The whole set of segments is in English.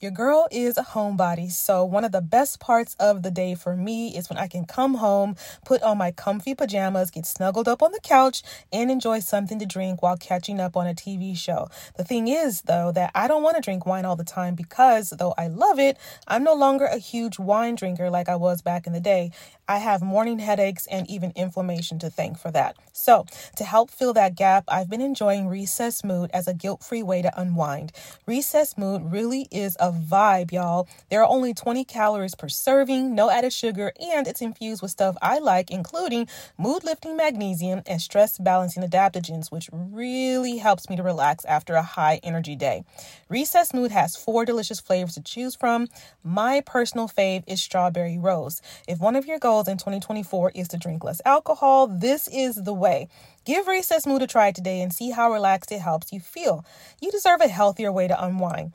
Your girl is a homebody, so one of the best parts of the day for me is when I can come home, put on my comfy pajamas, get snuggled up on the couch, and enjoy something to drink while catching up on a TV show. The thing is, though, that I don't want to drink wine all the time because, though I love it, I'm no longer a huge wine drinker like I was back in the day. I have morning headaches and even inflammation to thank for that. So, to help fill that gap, I've been enjoying Recess Mood as a guilt free way to unwind. Recess Mood really is a vibe, y'all. There are only 20 calories per serving, no added sugar, and it's infused with stuff I like, including mood lifting magnesium and stress balancing adaptogens, which really helps me to relax after a high energy day. Recess Mood has four delicious flavors to choose from. My personal fave is strawberry rose. If one of your goals in 2024 is to drink less alcohol, this is the way. Give Recess Mood a try today and see how relaxed it helps you feel. You deserve a healthier way to unwind.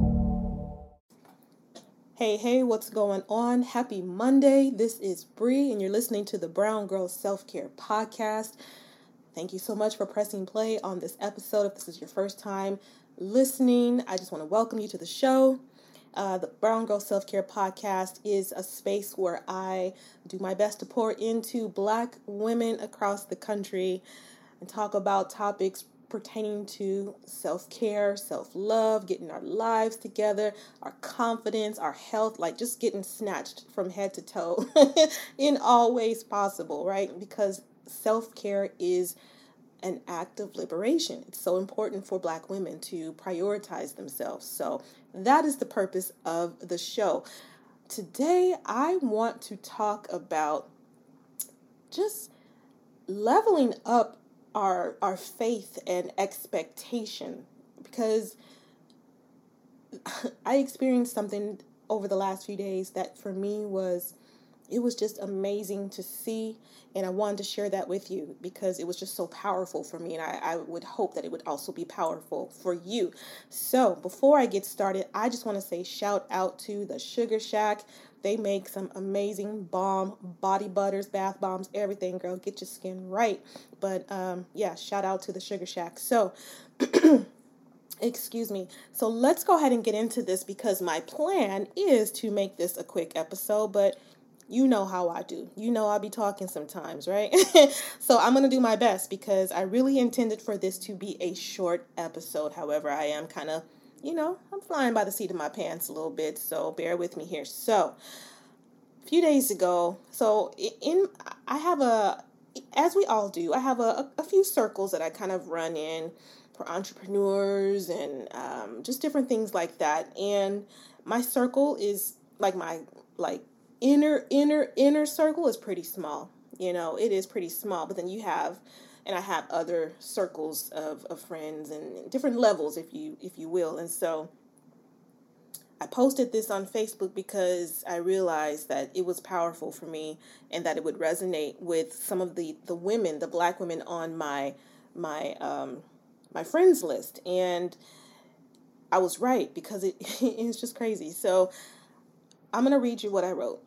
Hey, hey, what's going on? Happy Monday. This is Bree, and you're listening to the Brown Girl Self Care Podcast. Thank you so much for pressing play on this episode. If this is your first time listening, I just want to welcome you to the show. Uh, the Brown Girl Self Care Podcast is a space where I do my best to pour into Black women across the country and talk about topics pertaining to self care, self love, getting our lives together, our confidence, our health, like just getting snatched from head to toe in all ways possible, right? Because self care is an act of liberation. It's so important for Black women to prioritize themselves. So that is the purpose of the show. Today, I want to talk about just leveling up our our faith and expectation because I experienced something over the last few days that for me was it was just amazing to see and I wanted to share that with you because it was just so powerful for me and I, I would hope that it would also be powerful for you. So before I get started, I just want to say shout out to the Sugar Shack. They make some amazing bomb body butters, bath bombs, everything, girl. Get your skin right. But um, yeah, shout out to the Sugar Shack. So, excuse me. So let's go ahead and get into this because my plan is to make this a quick episode, but you know how I do. You know I'll be talking sometimes, right? so I'm going to do my best because I really intended for this to be a short episode. However, I am kind of you know, I'm flying by the seat of my pants a little bit, so bear with me here. So, a few days ago, so in I have a as we all do, I have a, a few circles that I kind of run in for entrepreneurs and um, just different things like that. And my circle is like my like inner inner inner circle is pretty small. You know, it is pretty small. But then you have and I have other circles of, of friends and different levels, if you if you will. And so I posted this on Facebook because I realized that it was powerful for me and that it would resonate with some of the the women, the black women on my my um, my friends list, and I was right because it it's just crazy. So I'm gonna read you what I wrote.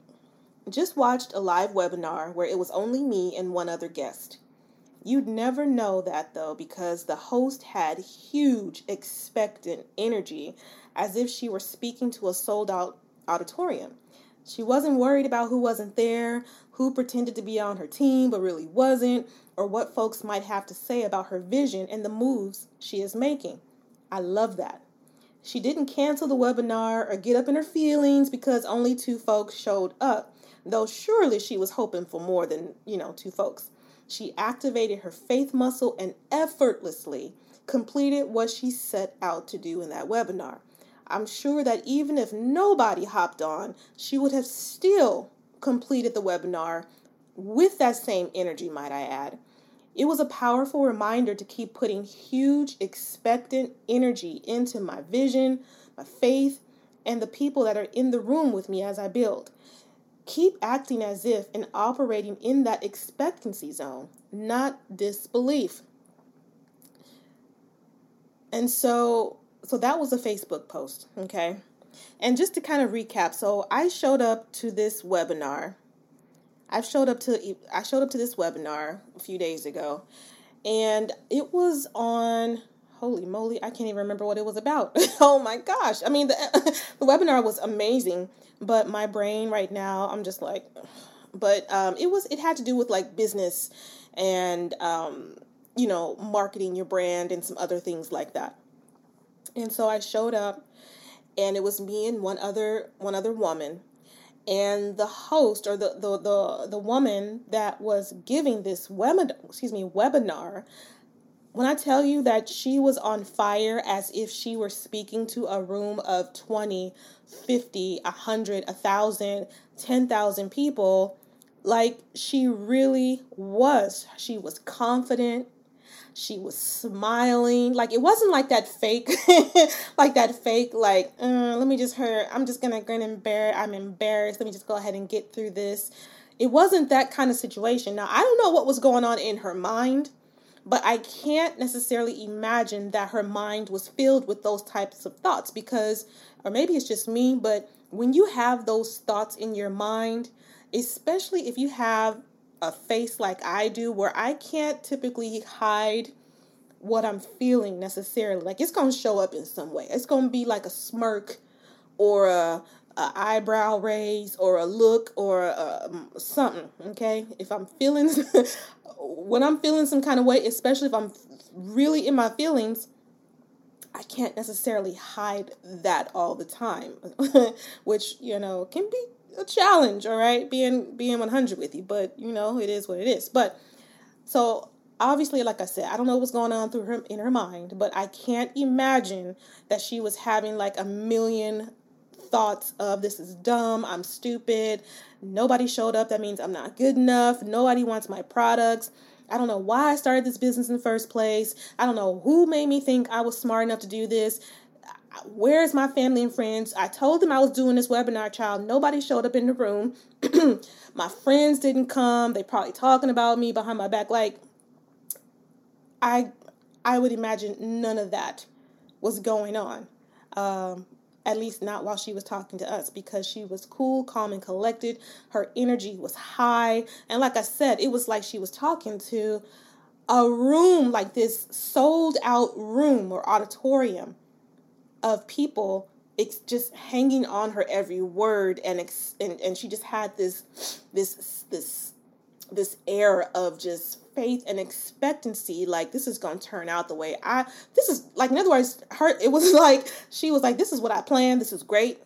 Just watched a live webinar where it was only me and one other guest. You'd never know that though, because the host had huge, expectant energy as if she were speaking to a sold out auditorium. She wasn't worried about who wasn't there, who pretended to be on her team but really wasn't, or what folks might have to say about her vision and the moves she is making. I love that. She didn't cancel the webinar or get up in her feelings because only two folks showed up, though surely she was hoping for more than, you know, two folks. She activated her faith muscle and effortlessly completed what she set out to do in that webinar. I'm sure that even if nobody hopped on, she would have still completed the webinar with that same energy, might I add. It was a powerful reminder to keep putting huge, expectant energy into my vision, my faith, and the people that are in the room with me as I build. Keep acting as if and operating in that expectancy zone, not disbelief. And so so that was a Facebook post, okay? And just to kind of recap, so I showed up to this webinar. I showed up to I showed up to this webinar a few days ago, and it was on holy moly, I can't even remember what it was about. oh my gosh. I mean, the, the webinar was amazing, but my brain right now, I'm just like, but um, it was, it had to do with like business and, um, you know, marketing your brand and some other things like that. And so I showed up and it was me and one other, one other woman and the host or the, the the the woman that was giving this webinar excuse me webinar when I tell you that she was on fire as if she were speaking to a room of 20, 50, 100, 1,000, 10,000 people, like she really was. She was confident. She was smiling. Like it wasn't like that fake, like that fake, like, uh, let me just hurt. I'm just going to grin and bear. I'm embarrassed. Let me just go ahead and get through this. It wasn't that kind of situation. Now, I don't know what was going on in her mind but I can't necessarily imagine that her mind was filled with those types of thoughts because, or maybe it's just me, but when you have those thoughts in your mind, especially if you have a face like I do, where I can't typically hide what I'm feeling necessarily, like it's to show up in some way. It's to be like a smirk or a, a eyebrow raise or a look or a, um, something okay if i'm feeling when i'm feeling some kind of way especially if i'm really in my feelings i can't necessarily hide that all the time which you know can be a challenge all right being being 100 with you but you know it is what it is. But so obviously like i said i don't know what's going on through her in her mind but i can't imagine that she was having like a million thoughts of this is dumb, I'm stupid, nobody showed up, that means I'm not good enough, nobody wants my products. I don't know why I started this business in the first place. I don't know who made me think I was smart enough to do this. Where's my family and friends? I told them I was doing this webinar, child. Nobody showed up in the room. my friends didn't come. They probably talking about me behind my back. Like, I, I would imagine none of that was going on. Um, at least not while she was talking to us because she was cool, calm, and collected. Her energy was high. And like I said, it was like she was talking to a room, like this sold out room or auditorium of people it's just hanging on her every word and, and and she just had this this this this air of just faith and expectancy like this is going to turn out the way i this is like in other words her it was like she was like this is what i planned this is great.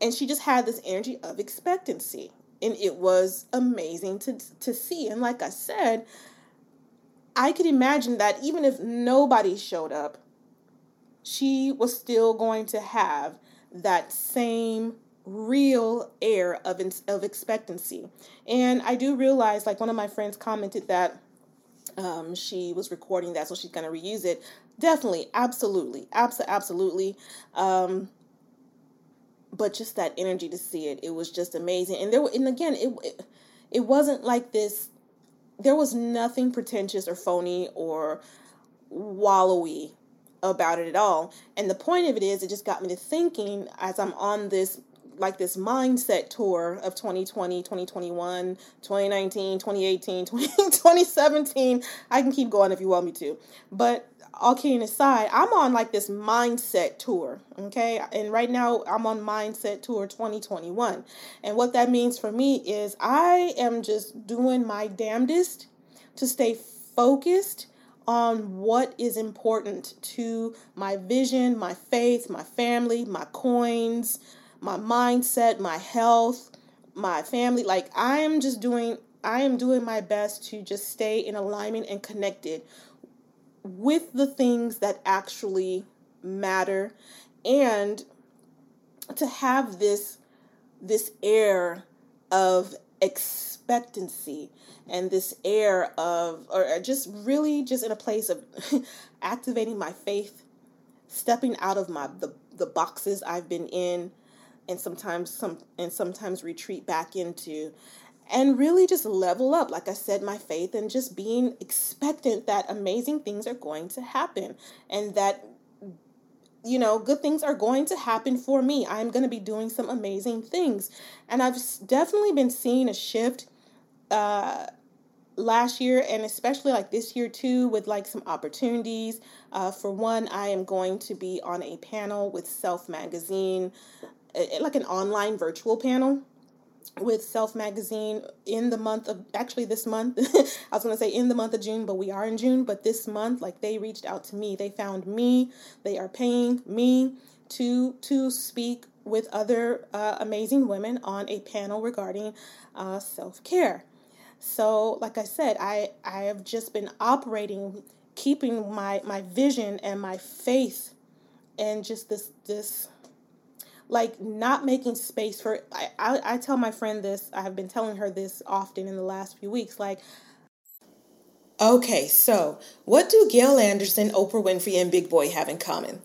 And she just had this energy of expectancy. And it was amazing to to see. And like i said i could imagine that even if nobody showed up she was still going to have that same real air of of expectancy. And I do realize, like one of my friends commented that um, she was recording that, so she's to reuse it. Definitely, absolutely, absolutely, absolutely. Um, but just that energy to see it, it was just amazing. And there, and again, it it wasn't like this. There was nothing pretentious or phony or wallowy about it at all. And the point of it is, it just got me to thinking as I'm on this like this mindset tour of 2020, 2021, 2019, 2018, 2017. I can keep going if you want me to. But all kidding aside, I'm on like this mindset tour, okay? And right now I'm on mindset tour 2021. And what that means for me is I am just doing my damnedest to stay focused on what is important to my vision, my faith, my family, my coins, my mindset, my health, my family. Like I am just doing I am doing my best to just stay in alignment and connected with the things that actually matter and to have this this air of expectancy and this air of, or just really just in a place of activating my faith, stepping out of my the, the boxes I've been in, and sometimes some and sometimes retreat back into and really just level up like i said my faith and just being expectant that amazing things are going to happen and that you know good things are going to happen for me. I'm going to be doing some amazing things. And i've definitely been seeing a shift uh last year and especially like this year too with like some opportunities. Uh, for one i am going to be on a panel with self magazine like an online virtual panel with Self Magazine in the month of actually this month. I was going to say in the month of June, but we are in June. But this month, like they reached out to me, they found me, they are paying me to to speak with other uh, amazing women on a panel regarding uh, self care. So, like I said, I I have just been operating, keeping my my vision and my faith, and just this this like not making space for I, I, I tell my friend this i have been telling her this often in the last few weeks like okay so what do gail anderson oprah winfrey and big boy have in common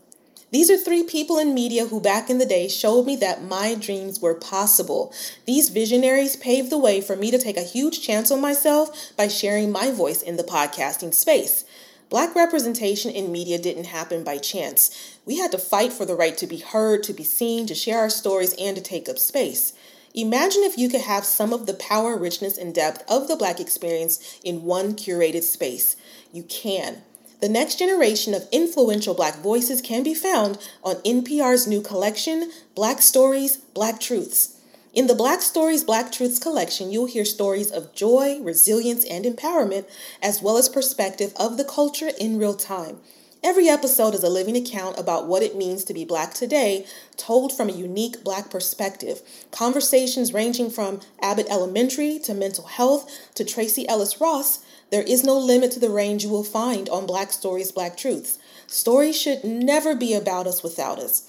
these are three people in media who back in the day showed me that my dreams were possible. These visionaries paved the way for me to take a huge chance on myself by sharing my voice in the podcasting space. Black representation in media didn't happen by chance. We had to fight for the right to be heard, to be seen, to share our stories, and to take up space. Imagine if you could have some of the power, richness, and depth of the Black experience in one curated space. You can. The next generation of influential Black voices can be found on NPR's new collection, Black Stories, Black Truths. In the Black Stories, Black Truths collection, you'll hear stories of joy, resilience, and empowerment, as well as perspective of the culture in real time. Every episode is a living account about what it means to be Black today, told from a unique Black perspective. Conversations ranging from Abbott Elementary to mental health to Tracee Ellis Ross, there is no limit to the range you will find on Black Stories, Black Truths. Stories should never be about us without us.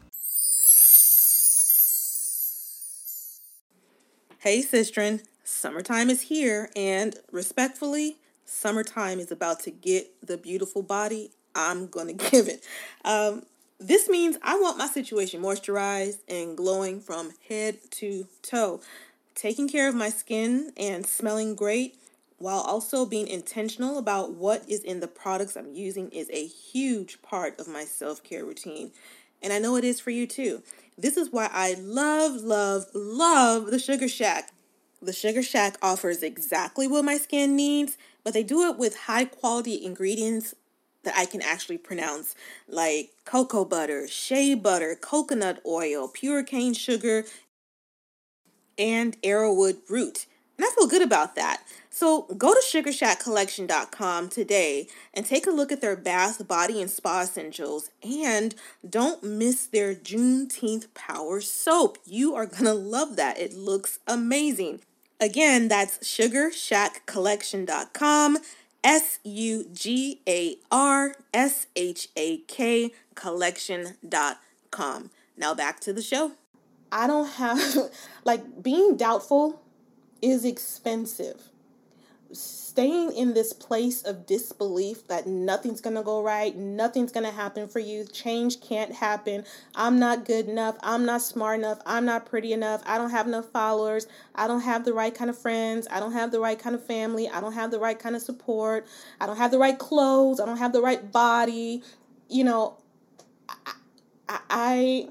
Hey, Sistren, summertime is here, and respectfully, summertime is about to get the beautiful body I'm gonna give it. Um, this means I want my situation moisturized and glowing from head to toe. Taking care of my skin and smelling great while also being intentional about what is in the products I'm using is a huge part of my self care routine. And I know it is for you too. This is why I love, love, love the Sugar Shack. The Sugar Shack offers exactly what my skin needs, but they do it with high quality ingredients that I can actually pronounce, like cocoa butter, shea butter, coconut oil, pure cane sugar, and arrowwood root. And I feel good about that. So go to sugarshackcollection.com today and take a look at their bath, body, and spa essentials. And don't miss their Juneteenth Power Soap. You are going to love that. It looks amazing. Again, that's sugarshackcollection.com. S U G A R S H A K collection.com. Now back to the show. I don't have, like, being doubtful is expensive staying in this place of disbelief that nothing's going to go right, nothing's going to happen for you, change can't happen, I'm not good enough, I'm not smart enough, I'm not pretty enough, I don't have enough followers, I don't have the right kind of friends, I don't have the right kind of family, I don't have the right kind of support, I don't have the right clothes, I don't have the right body. You know, I, I, I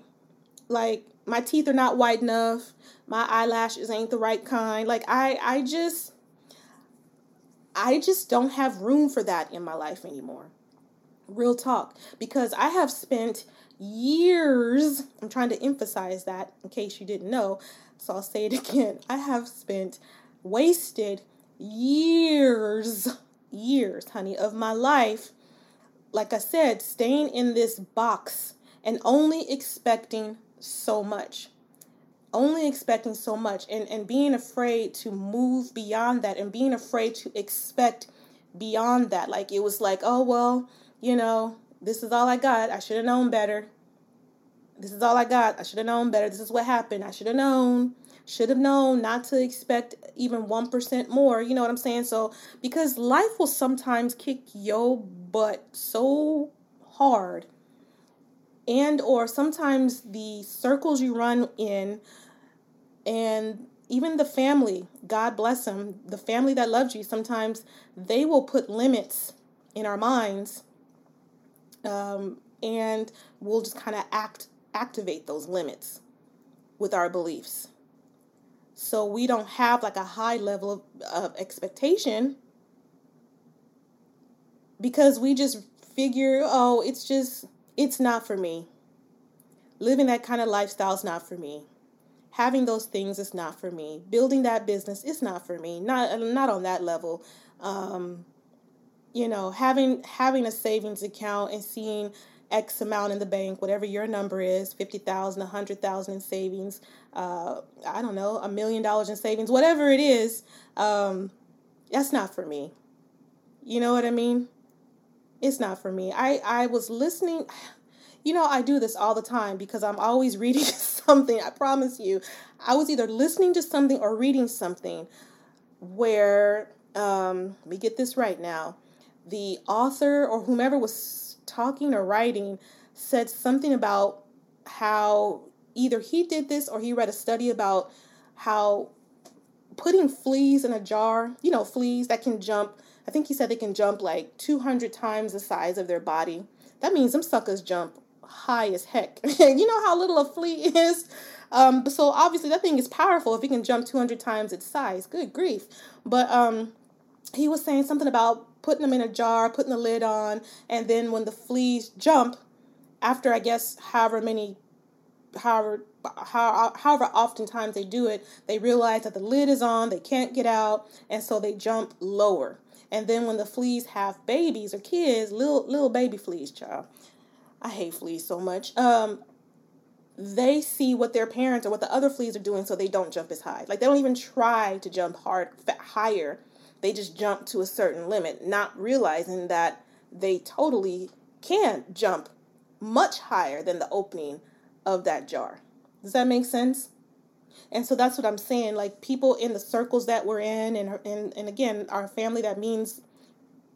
like my teeth are not white enough, my eyelashes ain't the right kind. Like I I just I just don't have room for that in my life anymore. Real talk. Because I have spent years, I'm trying to emphasize that in case you didn't know, so I'll say it again. I have spent wasted years, years, honey, of my life, like I said, staying in this box and only expecting so much only expecting so much and, and being afraid to move beyond that and being afraid to expect beyond that. Like it was like, oh, well, you know, this is all I got. I should have known better. This is all I got. I should have known better. This is what happened. I should have known. Should have known not to expect even 1% more. You know what I'm saying? So, because life will sometimes kick your butt so hard and or sometimes the circles you run in and even the family god bless them the family that loves you sometimes they will put limits in our minds um, and we'll just kind of act activate those limits with our beliefs. So we don't have like a high level of, of expectation because we just figure oh it's just it's not for me living that kind of lifestyle is not for me having those things is not for me. Building that business is not for me. Not not on that level. Um, you know, having having a savings account and seeing X amount in the bank, whatever your number is, fifty thousand, a hundred thousand in savings, uh, I don't know, a million dollars in savings, whatever it is, um, that's not for me. You know what I mean? It's not for me. I I was listening you know, I do this all the time because I'm always reading something. I promise you. I was either listening to something or reading something where, um, let me get this right now. The author or whomever was talking or writing said something about how either he did this or he read a study about how putting fleas in a jar, you know, fleas that can jump, I think he said they can jump like 200 times the size of their body. That means them suckers jump high as heck. you know how little a flea is? Um, so obviously that thing is powerful if it can jump 200 times its size. Good grief. But um, he was saying something about putting them in a jar, putting the lid on, and then when the fleas jump, after I guess however many, however, how, however oftentimes they do it, they realize that the lid is on, they can't get out, and so they jump lower. And then when the fleas have babies or kids, little little baby fleas, child, I hate fleas so much. Um, they see what their parents or what the other fleas are doing, so they don't jump as high. Like they don't even try to jump hard higher. They just jump to a certain limit, not realizing that they totally can't jump much higher than the opening of that jar. Does that make sense? And so that's what I'm saying. Like people in the circles that we're in, and and and again, our family that means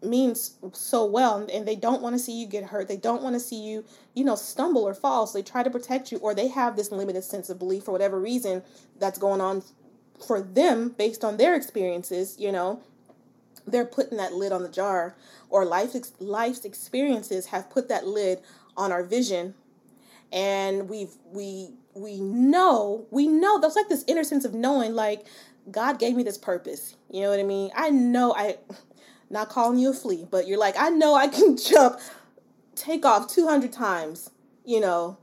means so well and they don't want to see you get hurt. They don't want to see you you know stumble or fall so they try to protect you or they have this limited sense of belief for whatever reason that's going on for them based on their experiences you know? They're putting that lid on the jar or life life's experiences have put that lid on our vision. And we've we we know we know that's like this inner sense of knowing like god gave me this purpose you know what i mean? I know i not calling you a flea, but you're like, I know I can jump, take off 200 times, you know,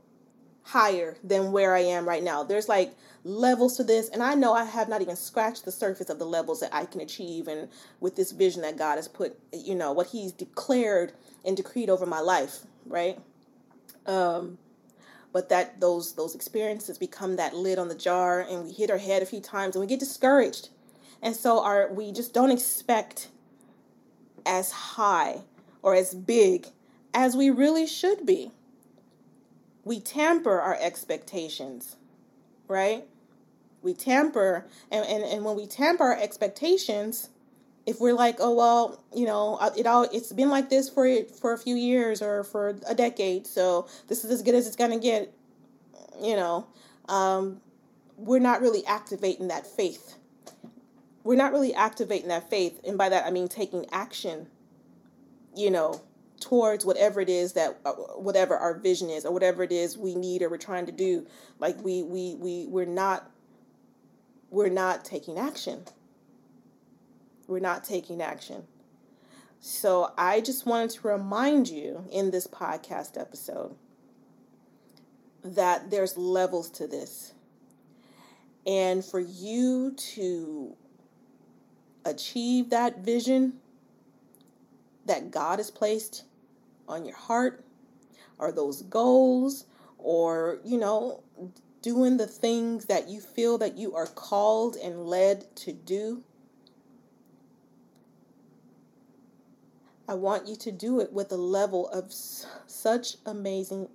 higher than where I am right now. There's like levels to this, and I know I have not even scratched the surface of the levels that I can achieve and with this vision that God has put, you know, what He's declared and decreed over my life, right? Um, but that those those experiences become that lid on the jar and we hit our head a few times and we get discouraged and so our we just don't expect as high or as big as we really should be. We tamper our expectations, right? We tamper, and, and, and when we tamper our expectations, if we're like, oh well, you know, it all it's been like this for for a few years or for a decade, so this is as good as it's gonna get, you know, um, we're not really activating that faith. We're not really activating that faith, and by that I mean taking action. You know, towards whatever it is that uh, whatever our vision is or whatever it is we need or we're trying to do. Like we we we we're not we're not taking action. We're not taking action. So i just wanted to remind you in this podcast episode that there's levels to this. And for you to achieve that vision that God has placed on your heart or those goals or, you know, doing the things that you feel that you are called and led to do. I want you to do it with a level of such amazing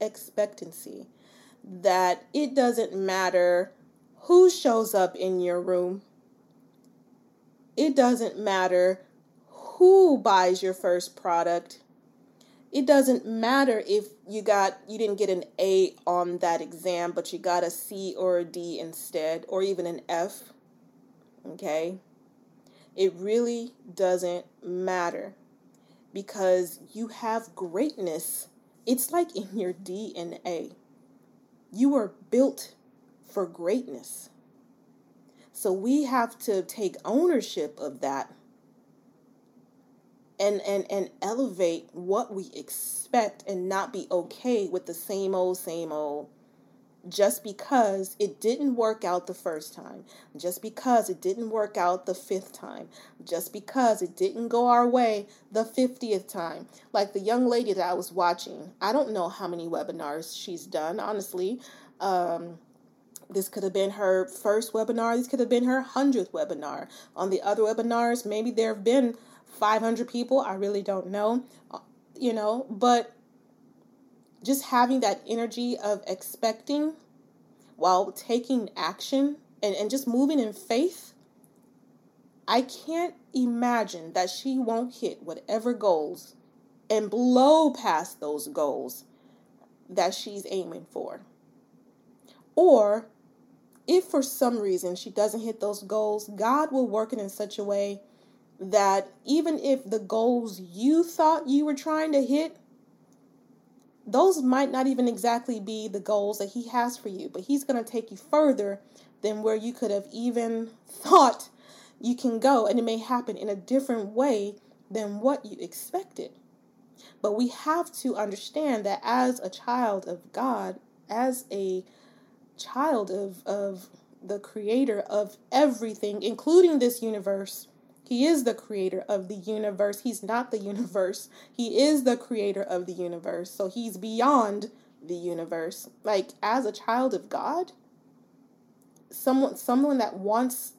expectancy that it doesn't matter who shows up in your room. It doesn't matter who buys your first product. It doesn't matter if you got you didn't get an A on that exam but you got a C or a D instead or even an F okay? It really doesn't matter because you have greatness. It's like in your DNA you are built for greatness so we have to take ownership of that and and and elevate what we expect and not be okay with the same old same old. Just because it didn't work out the first time. Just because it didn't work out the fifth time. Just because it didn't go our way the 50th time. Like the young lady that i was watching i don't know how many webinars she's done honestly. Um, this could have been her first webinar. This could have been her hundredth webinar. On the other webinars, maybe there have been 500 people. I really don't know, uh, you know, but just having that energy of expecting while taking action and, and just moving in faith, I can't imagine that she won't hit whatever goals and blow past those goals that she's aiming for. Or if for some reason she doesn't hit those goals, God will work it in such a way that even if the goals you thought you were trying to hit, those might not even exactly be the goals that he has for you, but he's going to take you further than where you could have even thought you can go. And it may happen in a different way than what you expected. But we have to understand that as a child of God, as a child of, of the creator of everything, including this universe, he is the creator of the universe. He's not the universe. He is the creator of the universe. So he's beyond the universe. Like as a child of God, someone someone that wants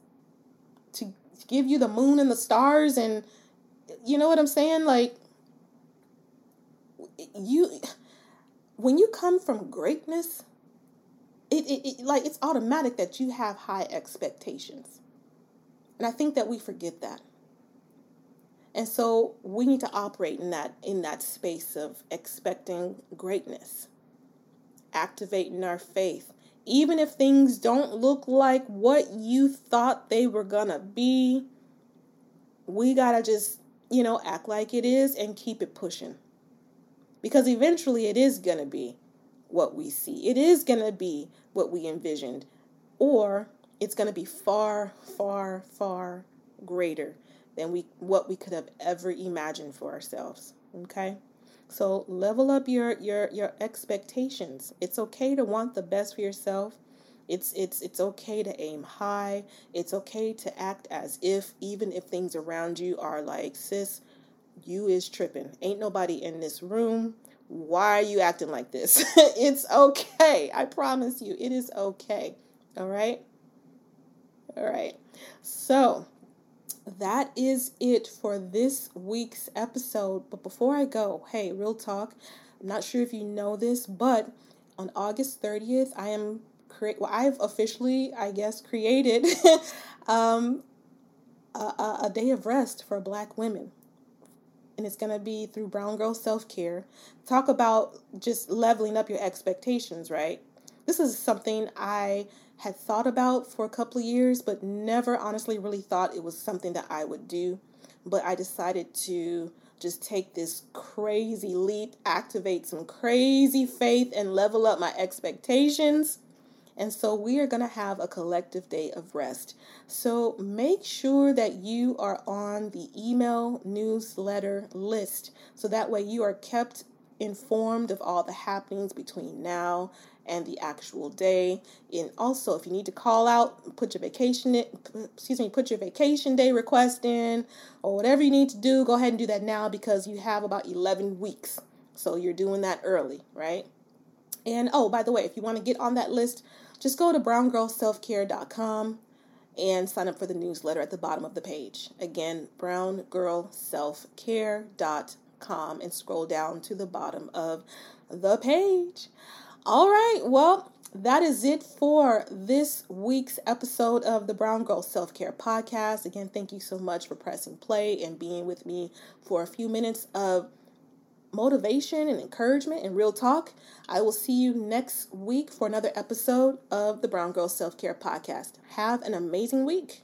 to give you the moon and the stars and you know what I'm saying? Like you when you come from greatness, it, it, it like it's automatic that you have high expectations. And I think that we forget that. And so we need to operate in that in that space of expecting greatness. Activating our faith. Even if things don't look like what you thought they were to be, we got to just, you know, act like it is and keep it pushing. Because eventually it is to be what we see. It is going to be what we envisioned. Or it's going to be far, far, far greater than we what we could have ever imagined for ourselves. Okay? So level up your your your expectations. It's okay to want the best for yourself. It's it's it's okay to aim high. It's okay to act as if even if things around you are like, sis, you is tripping. Ain't nobody in this room. Why are you acting like this? it's okay. I promise you, it is okay. All right? All right. So, that is it for this week's episode. But before I go, hey, real talk. I'm not sure if you know this, but on August 30th, I am create. Well, I've officially, I guess, created um, a, a day of rest for Black women and it's going to be through Brown Girl Self Care. Talk about just leveling up your expectations, right? This is something I had thought about for a couple of years, but never honestly really thought it was something that I would do. But I decided to just take this crazy leap, activate some crazy faith, and level up my expectations and so we are going to have a collective day of rest. So make sure that you are on the email newsletter list so that way you are kept informed of all the happenings between now and the actual day. And also, if you need to call out, put your vacation, excuse me, put your vacation day request in, or whatever you need to do, go ahead and do that now because you have about 11 weeks. So you're doing that early, right? And oh, by the way, if you want to get on that list, just go to browngirlselfcare.com and sign up for the newsletter at the bottom of the page. Again, browngirlselfcare.com and scroll down to the bottom of the page. All right, well, that is it for this week's episode of the Brown Girl Self Care Podcast. Again, thank you so much for pressing play and being with me for a few minutes of motivation and encouragement and real talk. I will see you next week for another episode of the Brown Girl Self Care Podcast. Have an amazing week.